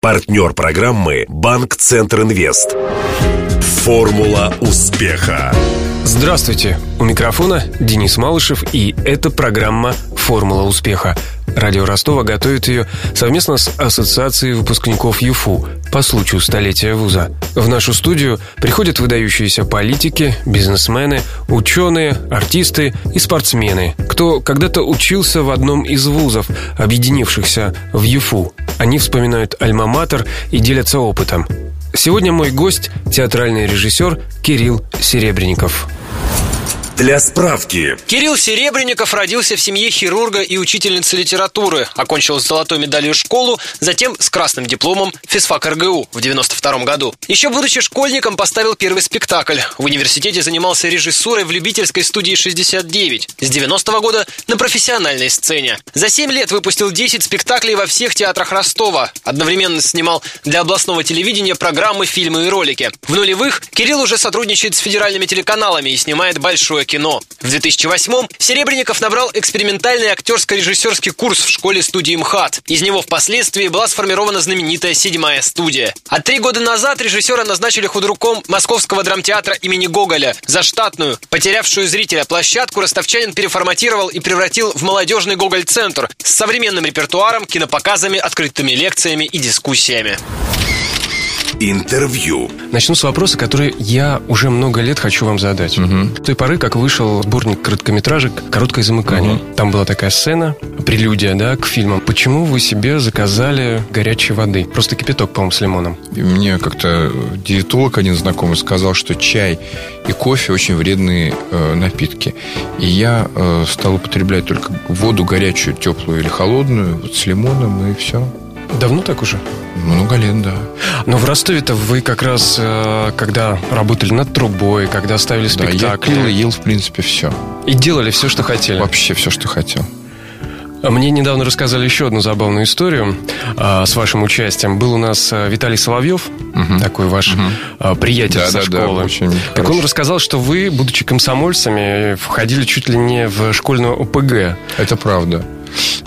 Партнер программы «Банк Центр Инвест». Формула успеха. Здравствуйте! У микрофона Денис Малышев, и это программа «Формула успеха». Радио Ростова готовит ее совместно с Ассоциацией выпускников ЮФУ по случаю столетия вуза. В нашу студию приходят выдающиеся политики, бизнесмены, ученые, артисты и спортсмены, кто когда-то учился в одном из вузов, объединившихся в ЮФУ. Они вспоминают альма-матер и делятся опытом. Сегодня мой гость – театральный режиссер Кирилл Серебренников. Для справки. Кирилл Серебренников родился в семье хирурга и учительницы литературы. Окончил с золотой медалью школу, затем с красным дипломом физфак РГУ в 92 году. Еще будучи школьником, поставил первый спектакль. В университете занимался режиссурой в любительской студии 69. С 90 -го года на профессиональной сцене. За 7 лет выпустил 10 спектаклей во всех театрах Ростова. Одновременно снимал для областного телевидения программы, фильмы и ролики. В нулевых Кирилл уже сотрудничает с федеральными телеканалами и снимает большое кино. В 2008-м Серебренников набрал экспериментальный актерско-режиссерский курс в школе-студии МХАТ. Из него впоследствии была сформирована знаменитая седьмая студия. А три года назад режиссера назначили худруком Московского драмтеатра имени Гоголя. За штатную, потерявшую зрителя площадку, ростовчанин переформатировал и превратил в молодежный Гоголь-центр с современным репертуаром, кинопоказами, открытыми лекциями и дискуссиями. Интервью. Начну с вопроса, который я уже много лет хочу вам задать. Мгм. С той поры, как вышел сборник короткометражек «Короткое замыкание». Мгм. Там была такая сцена, прелюдия, да, к фильмам. Почему вы себе заказали горячей воды? Просто кипяток, по-моему, с лимоном. И Мне как-то диетолог один знакомый сказал, что чай и кофе очень вредные э, напитки. И я э, стал употреблять только воду горячую, теплую или холодную, вот с лимоном, и все. Давно так уже? Много лет, да. Но в Ростове-то вы как раз, э, когда работали над трубой, когда ставили Да, я пил и ел, в принципе, все. и делали все, что хотели. Вообще все, что хотел. А Мне недавно рассказали еще одну забавную историю а, с вашим участием. Был у нас а, Виталий Соловьев, Мгм. такой ваш Мгм. а, приятель со Да-да-да, школы. очень Так он хороший. рассказал, что вы, будучи комсомольцами, входили чуть ли не в школьную ОПГ. Это правда.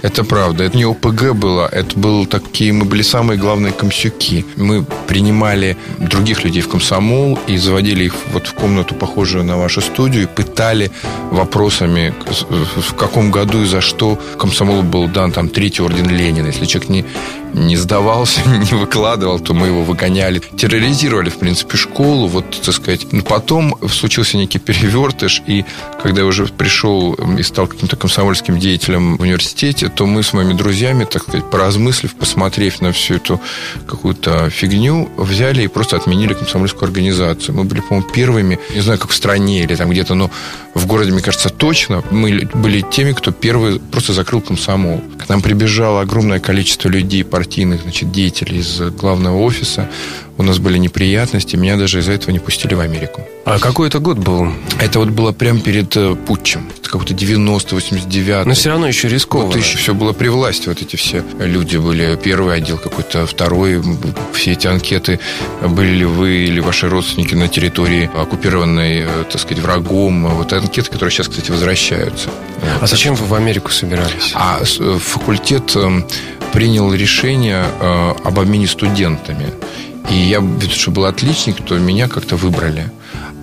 Это правда. Это не ОПГ было, это был такие, мы были самые главные комсюки. Мы принимали других людей в комсомол и заводили их вот в комнату, похожую на вашу студию, и пытали вопросами, в каком году и за что комсомолу был дан там третий орден Ленина. Если человек не, не сдавался, не выкладывал, то мы его выгоняли. Терроризировали, в принципе, школу. Вот, так сказать. Но потом случился некий перевертыш, и когда я уже пришел и стал каким-то комсомольским деятелем в университете, то мы с моими друзьями, так сказать, поразмыслив, посмотрев на всю эту какую-то фигню, взяли и просто отменили комсомольскую организацию. Мы были, по-моему, первыми, не знаю, как в стране или там где-то, но в городе, мне кажется, точно, мы были теми, кто первый просто закрыл комсомол. К нам прибежало огромное количество людей, партийных, значит, деятелей из главного офиса. У нас были неприятности, меня даже из-за этого не пустили в Америку. А какой это год был? Это вот было прямо перед э, путчем. Это какой-то 90 89 Но все равно еще рискованно. вот еще все было при власти. Вот эти все люди были. Первый отдел какой-то, второй. Все эти анкеты. Были ли вы или ваши родственники на территории, оккупированной, э, так сказать, врагом. Вот анкеты, которые сейчас, кстати, возвращаются. А зачем вы в Америку собирались? А э, факультет э, принял решение об обмене студентами. И я, ведь что был отличник, то меня как-то выбрали.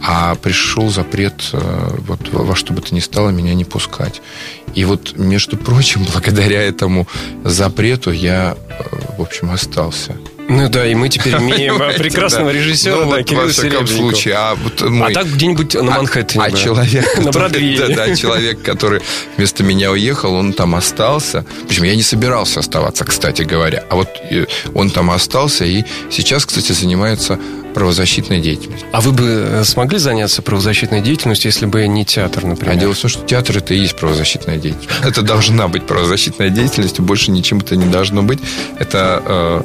А пришел запрет э, вот, во во что бы то ни стало меня не пускать. И вот, между прочим, благодаря этому запрету я, э, в общем, остался. Ну да, и мы теперь имеем а, прекрасного да. режиссера, Ну, да, Кирилла во всяком Серебренникова. случае. А, вот А мой- так где-нибудь на Манхэттене а бы. человек, на Бродвее. да, да, человек, который вместо меня уехал, он там остался. Причем я не собирался оставаться, кстати говоря. А вот э, он там остался и сейчас, кстати, занимается правозащитной деятельностью. А вы бы э, смогли заняться правозащитной деятельностью, если бы не театр, А например? дело в том, что театр это и есть правозащитная деятельность. Это должна быть правозащитная деятельность, больше ничем это не должно быть. Это э,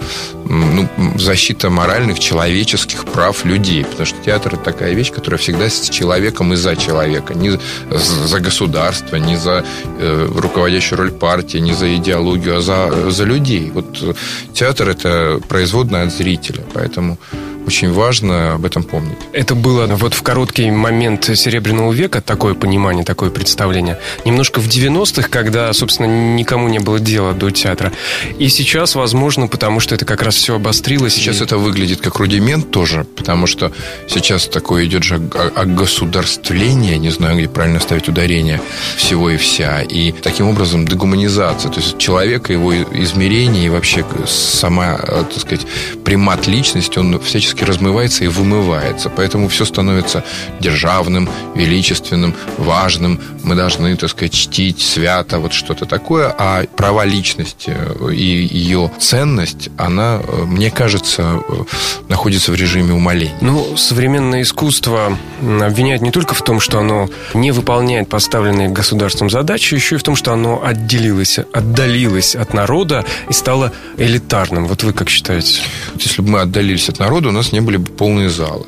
ну, защита моральных, человеческих прав людей. Потому что театр это такая вещь, которая всегда с человеком и за человека. Не за- государство, не за э, руководящую роль партии, не за идеологию, а за, за людей. Вот э, театр это производная от зрителя. Поэтому очень важно об этом помнить. Это было вот в короткий момент Серебряного века такое понимание, такое представление. Немножко в 90-х, когда, собственно, никому не было дела до театра. И сейчас, возможно, потому что это как раз все обострилось. Сейчас и... это выглядит как рудимент тоже, потому что сейчас такое идет же огосударствление, не знаю, где правильно ставить ударение, всего и вся. И таким образом дегуманизация. То есть человека, его измерение и вообще сама, э, так сказать, примат личности, он всячески размывается и вымывается. Поэтому все становится державным, величественным, важным. Мы должны, так сказать, чтить свято, вот что-то такое. А права личности и ее ценность, она, э, мне кажется, э, находится в режиме умоления. Ну, современное искусство обвиняет не только в том, что оно не выполняет поставленные государством задачи, еще и в том, что оно отделилось, отдалилось от народа и стало элитарным. Вот вы как считаете? Если бы мы отдалились от народа, у нас не были бы полные залы.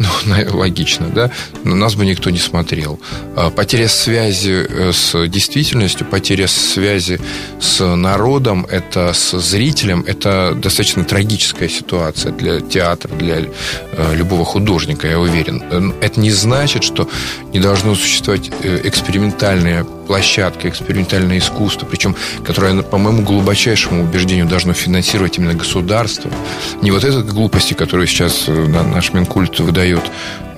Ну, логично, да? Но нас бы никто не смотрел. А потеря связи э, с действительностью, потеря связи с народом, это с зрителем, это достаточно трагическая ситуация для театра, для э, любого художника, я уверен. Э, это не значит, что не должно существовать экспериментальное площадка, экспериментальное искусство, причем, которое, по моему глубочайшему убеждению, должно финансировать именно государство. Не вот этой глупости, которую сейчас э, наш Минкульт выдает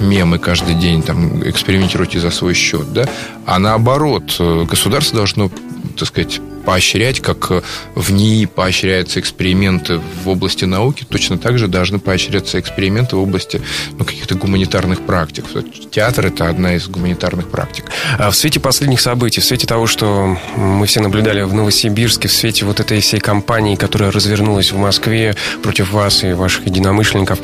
мемы каждый день, там, экспериментируйте за свой счет, да, а наоборот, э, государство должно, так сказать, поощрять, как э, в НИИ поощряются эксперименты в области науки, точно так же должны поощряться эксперименты в области ну, каких-то гуманитарных практик. Театр – это одна из гуманитарных практик. А в свете последних событий, в свете того, что мы все наблюдали в Новосибирске, в свете вот этой всей кампании, которая развернулась в Москве против вас и ваших единомышленников,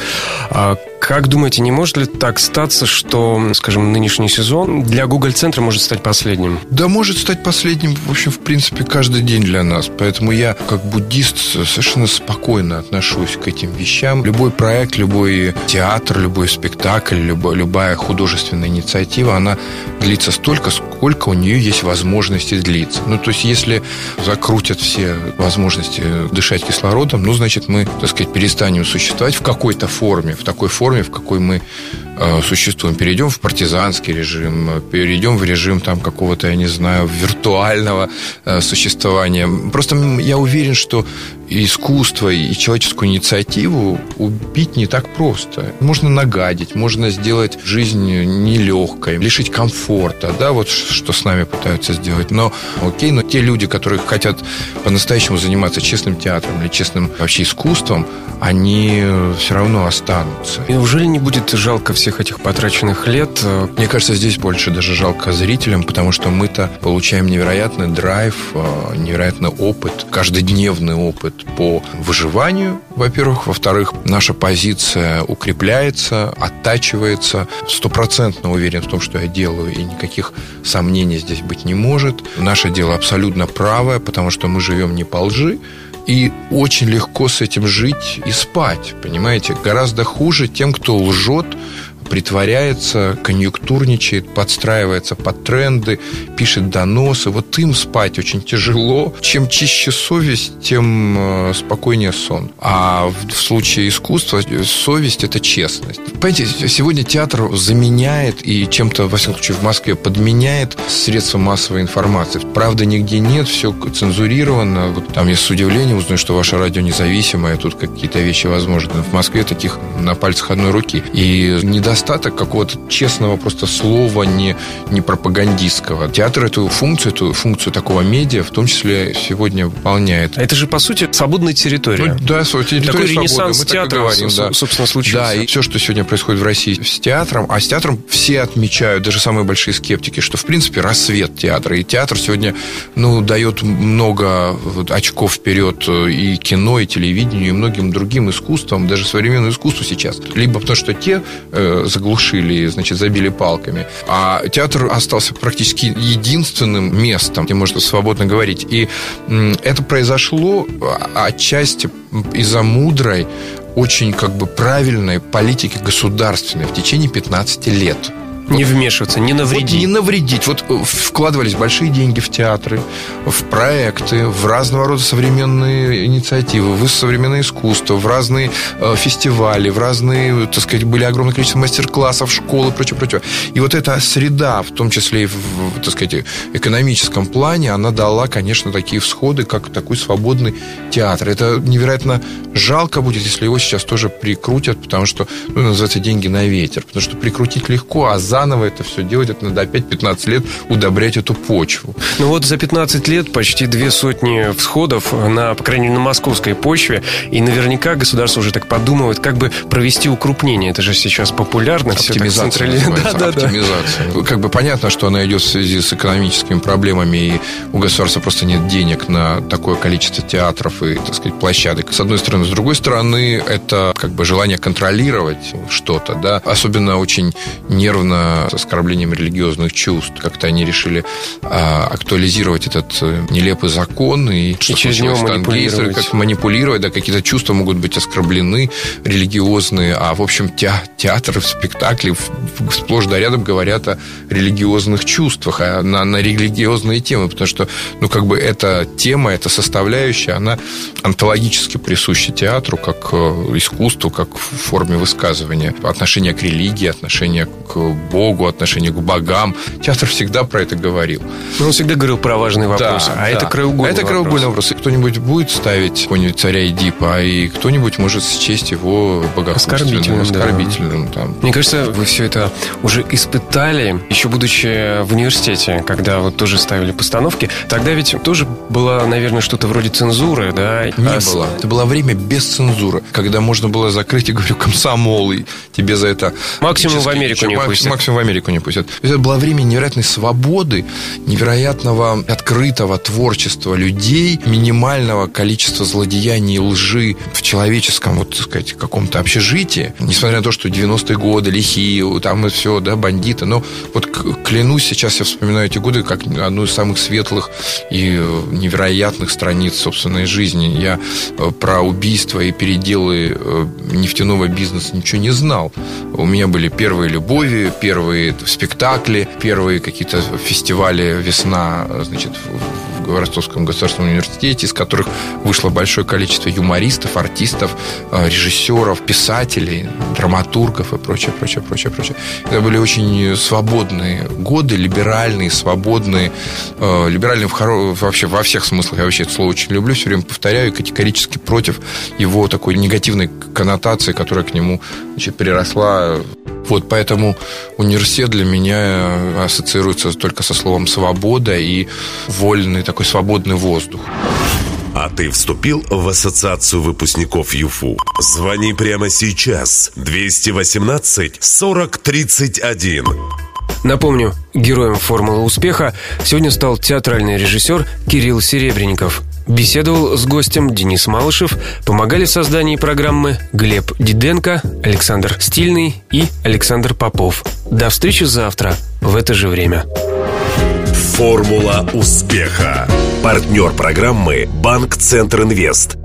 а как думаете, не может ли так статься, что, скажем, нынешний сезон для Google-центра может стать последним? Да, может стать последним, в общем, в принципе, каждый день для нас. Поэтому я, как буддист, совершенно спокойно отношусь к этим вещам. Любой проект, любой театр, любой спектакль, любая, любая художественная инициатива, она длится столько, сколько у нее есть возможности длиться. Ну, то есть, если закрутят все возможности дышать кислородом, ну, значит, мы, так сказать, перестанем существовать в какой-то форме, в такой форме, форме, в какой мы существуем. Перейдем в партизанский режим, перейдем в режим там какого-то, я не знаю, виртуального э, существования. Просто я уверен, что искусство и человеческую инициативу убить не так просто. Можно нагадить, можно сделать жизнь нелегкой, лишить комфорта, да, вот что с нами пытаются сделать. Но, окей, но те люди, которые хотят по-настоящему заниматься честным театром или честным вообще искусством, они все равно останутся. И неужели не будет жалко всех этих потраченных лет? Мне кажется, здесь больше даже жалко зрителям, потому что мы-то получаем невероятный драйв, э, невероятный опыт, каждодневный опыт по выживанию, во-первых. Во-вторых, наша позиция укрепляется, оттачивается. Стопроцентно уверен в том, что я делаю, и никаких сомнений здесь быть не может. Наше дело абсолютно правое, потому что мы живем не по лжи, и очень легко с этим жить и спать, понимаете? Гораздо хуже тем, кто лжет, притворяется, конъюнктурничает, подстраивается под тренды, пишет доносы. Вот им спать очень тяжело. Чем чище совесть, тем э, спокойнее сон. А в случае искусства совесть – это честность. Понимаете, сегодня театр заменяет и чем-то, во всяком случае, в Москве подменяет средства массовой информации. Правда, нигде нет, все цензурировано. Вот там я с удивлением узнаю, что ваше радио независимое, тут какие-то вещи возможны. В Москве таких на пальцах одной руки. И недостаточно недостаток какого-то честного просто слова, не, не пропагандистского. Театр эту функцию, эту функцию такого медиа в том числе сегодня выполняет. Это же, по сути, свободная территория. Ну, да, территория Такой ренессанс театра, говорим, да. собственно, случился. Да, и все, что сегодня происходит в России с театром, а с театром все отмечают, даже самые большие скептики, что, в принципе, рассвет театра. И театр сегодня, ну, дает много очков вперед и кино, и телевидению, и многим другим искусствам, даже современному искусству сейчас. Либо потому, что те э, заглушили, значит, забили палками. А театр остался практически единственным местом, где можно свободно говорить. И это произошло а, отчасти из-за мудрой, очень как бы правильной политики государственной в течение 15 лет. Не вмешиваться, не навредить. Вот не навредить. Вот э, вкладывались большие деньги в театры, в проекты, в разного рода современные инициативы, в современное искусство, в разные э, фестивали, в разные, так сказать, были огромное количество мастер-классов, школы, прочее, прочее. И вот эта среда, в том числе и в, так сказать, экономическом плане, она дала, конечно, такие всходы, как такой свободный театр. Это невероятно жалко будет, если его сейчас тоже прикрутят, потому что, ну, называется, деньги на ветер. Потому что прикрутить легко, а заново это все делать, это надо опять 15 лет удобрять эту почву. Ну вот за 15 лет почти две сотни всходов на, по крайней мере, на московской почве. И наверняка государство уже так подумывает, как бы провести укрупнение. Это же сейчас популярно. Оптимизация все так да, да, Оптимизация. Да. Как бы понятно, что она идет в связи с экономическими проблемами, и у государства просто нет денег на такое количество театров и, так сказать, площадок. С одной стороны. С другой стороны, это как бы желание контролировать что-то, да. Особенно очень нервно с оскорблением религиозных чувств. Как-то они решили а, актуализировать этот э, нелепый закон и, и через него манипулировать. Как манипулировать, да, какие-то чувства могут быть оскорблены, религиозные, а, в общем, те, театры, спектакли сплошь да рядом говорят о религиозных чувствах, а на, на религиозные темы, потому что, ну, как бы эта тема, эта составляющая, она онтологически присуща театру, как э, искусству, как в форме высказывания. Отношение к религии, отношение к Богу, отношение к богам. Театр всегда про это говорил. Но он всегда говорил про важные вопросы. Да, а да. это краеугольный Это краеугольный вопрос. вопрос. Кто-нибудь будет ставить какого-нибудь царя Эдипа, и кто-нибудь может счесть его богохульственным, оскорбительным. Да. Там. Мне кажется, вы все это уже испытали, еще будучи в университете, когда вот тоже ставили постановки. Тогда ведь тоже было, наверное, что-то вроде цензуры, да? Не а было. Это было время без цензуры, когда можно было закрыть, и говорю, комсомол, и тебе за это... Максимум в Америку не пустят. Максимум в Америку не пустят. Это было время невероятной свободы, невероятного открытого творчества людей, минимального количества злодеяний и лжи в человеческом, вот, так сказать, каком-то общежитии. Несмотря на то, что 90-е годы, лихие, там и все, да, бандиты. Но вот клянусь, сейчас я вспоминаю эти годы как одну из самых светлых и э, невероятных страниц собственной жизни. Я э, про убийства и переделы э, нефтяного бизнеса ничего не знал. У меня были первые любови, первые спектакли, первые какие-то фестивали «Весна», значит, в Ростовском государственном университете, из которых вышло большое количество юмористов, артистов, режиссеров, писателей, драматургов и прочее, прочее, прочее, прочее. Это были очень свободные годы, либеральные, свободные, э, либеральные в хоро... вообще во всех смыслах. Я вообще это слово очень люблю, все время повторяю, категорически против его такой негативной коннотации, которая к нему значит, переросла. Вот, поэтому университет для меня ассоциируется только со словом «свобода» и вольный такой свободный воздух. А ты вступил в ассоциацию выпускников ЮФУ? Звони прямо сейчас. 218 40 31. Напомню, героем «Формулы успеха» сегодня стал театральный режиссер Кирилл Серебренников. Беседовал с гостем Денис Малышев, помогали в создании программы Глеб Диденко, Александр Стильный и Александр Попов. До встречи завтра в это же время. Формула успеха. Партнер программы Банк Центр Инвест.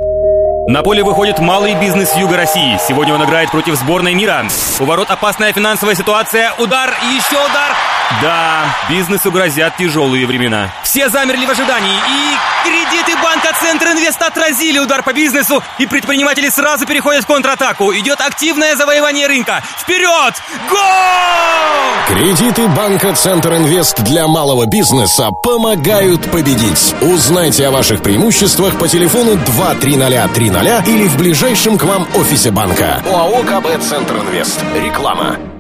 На поле выходит малый бизнес Юга России. Сегодня он играет против сборной мира. У ворот опасная финансовая ситуация. Удар еще удар. Да, бизнесу грозят тяжелые времена. Все замерли в ожидании. И кредиты банка Центр Инвест отразили удар по бизнесу. И предприниматели сразу переходят в контратаку. Идет активное завоевание рынка. Вперед! Гол! Кредиты банка Центр Инвест для малого бизнеса помогают победить. Узнайте о ваших преимуществах по телефону 23030 или в ближайшем к вам офисе банка. ОАО КБ Центр Инвест. Реклама.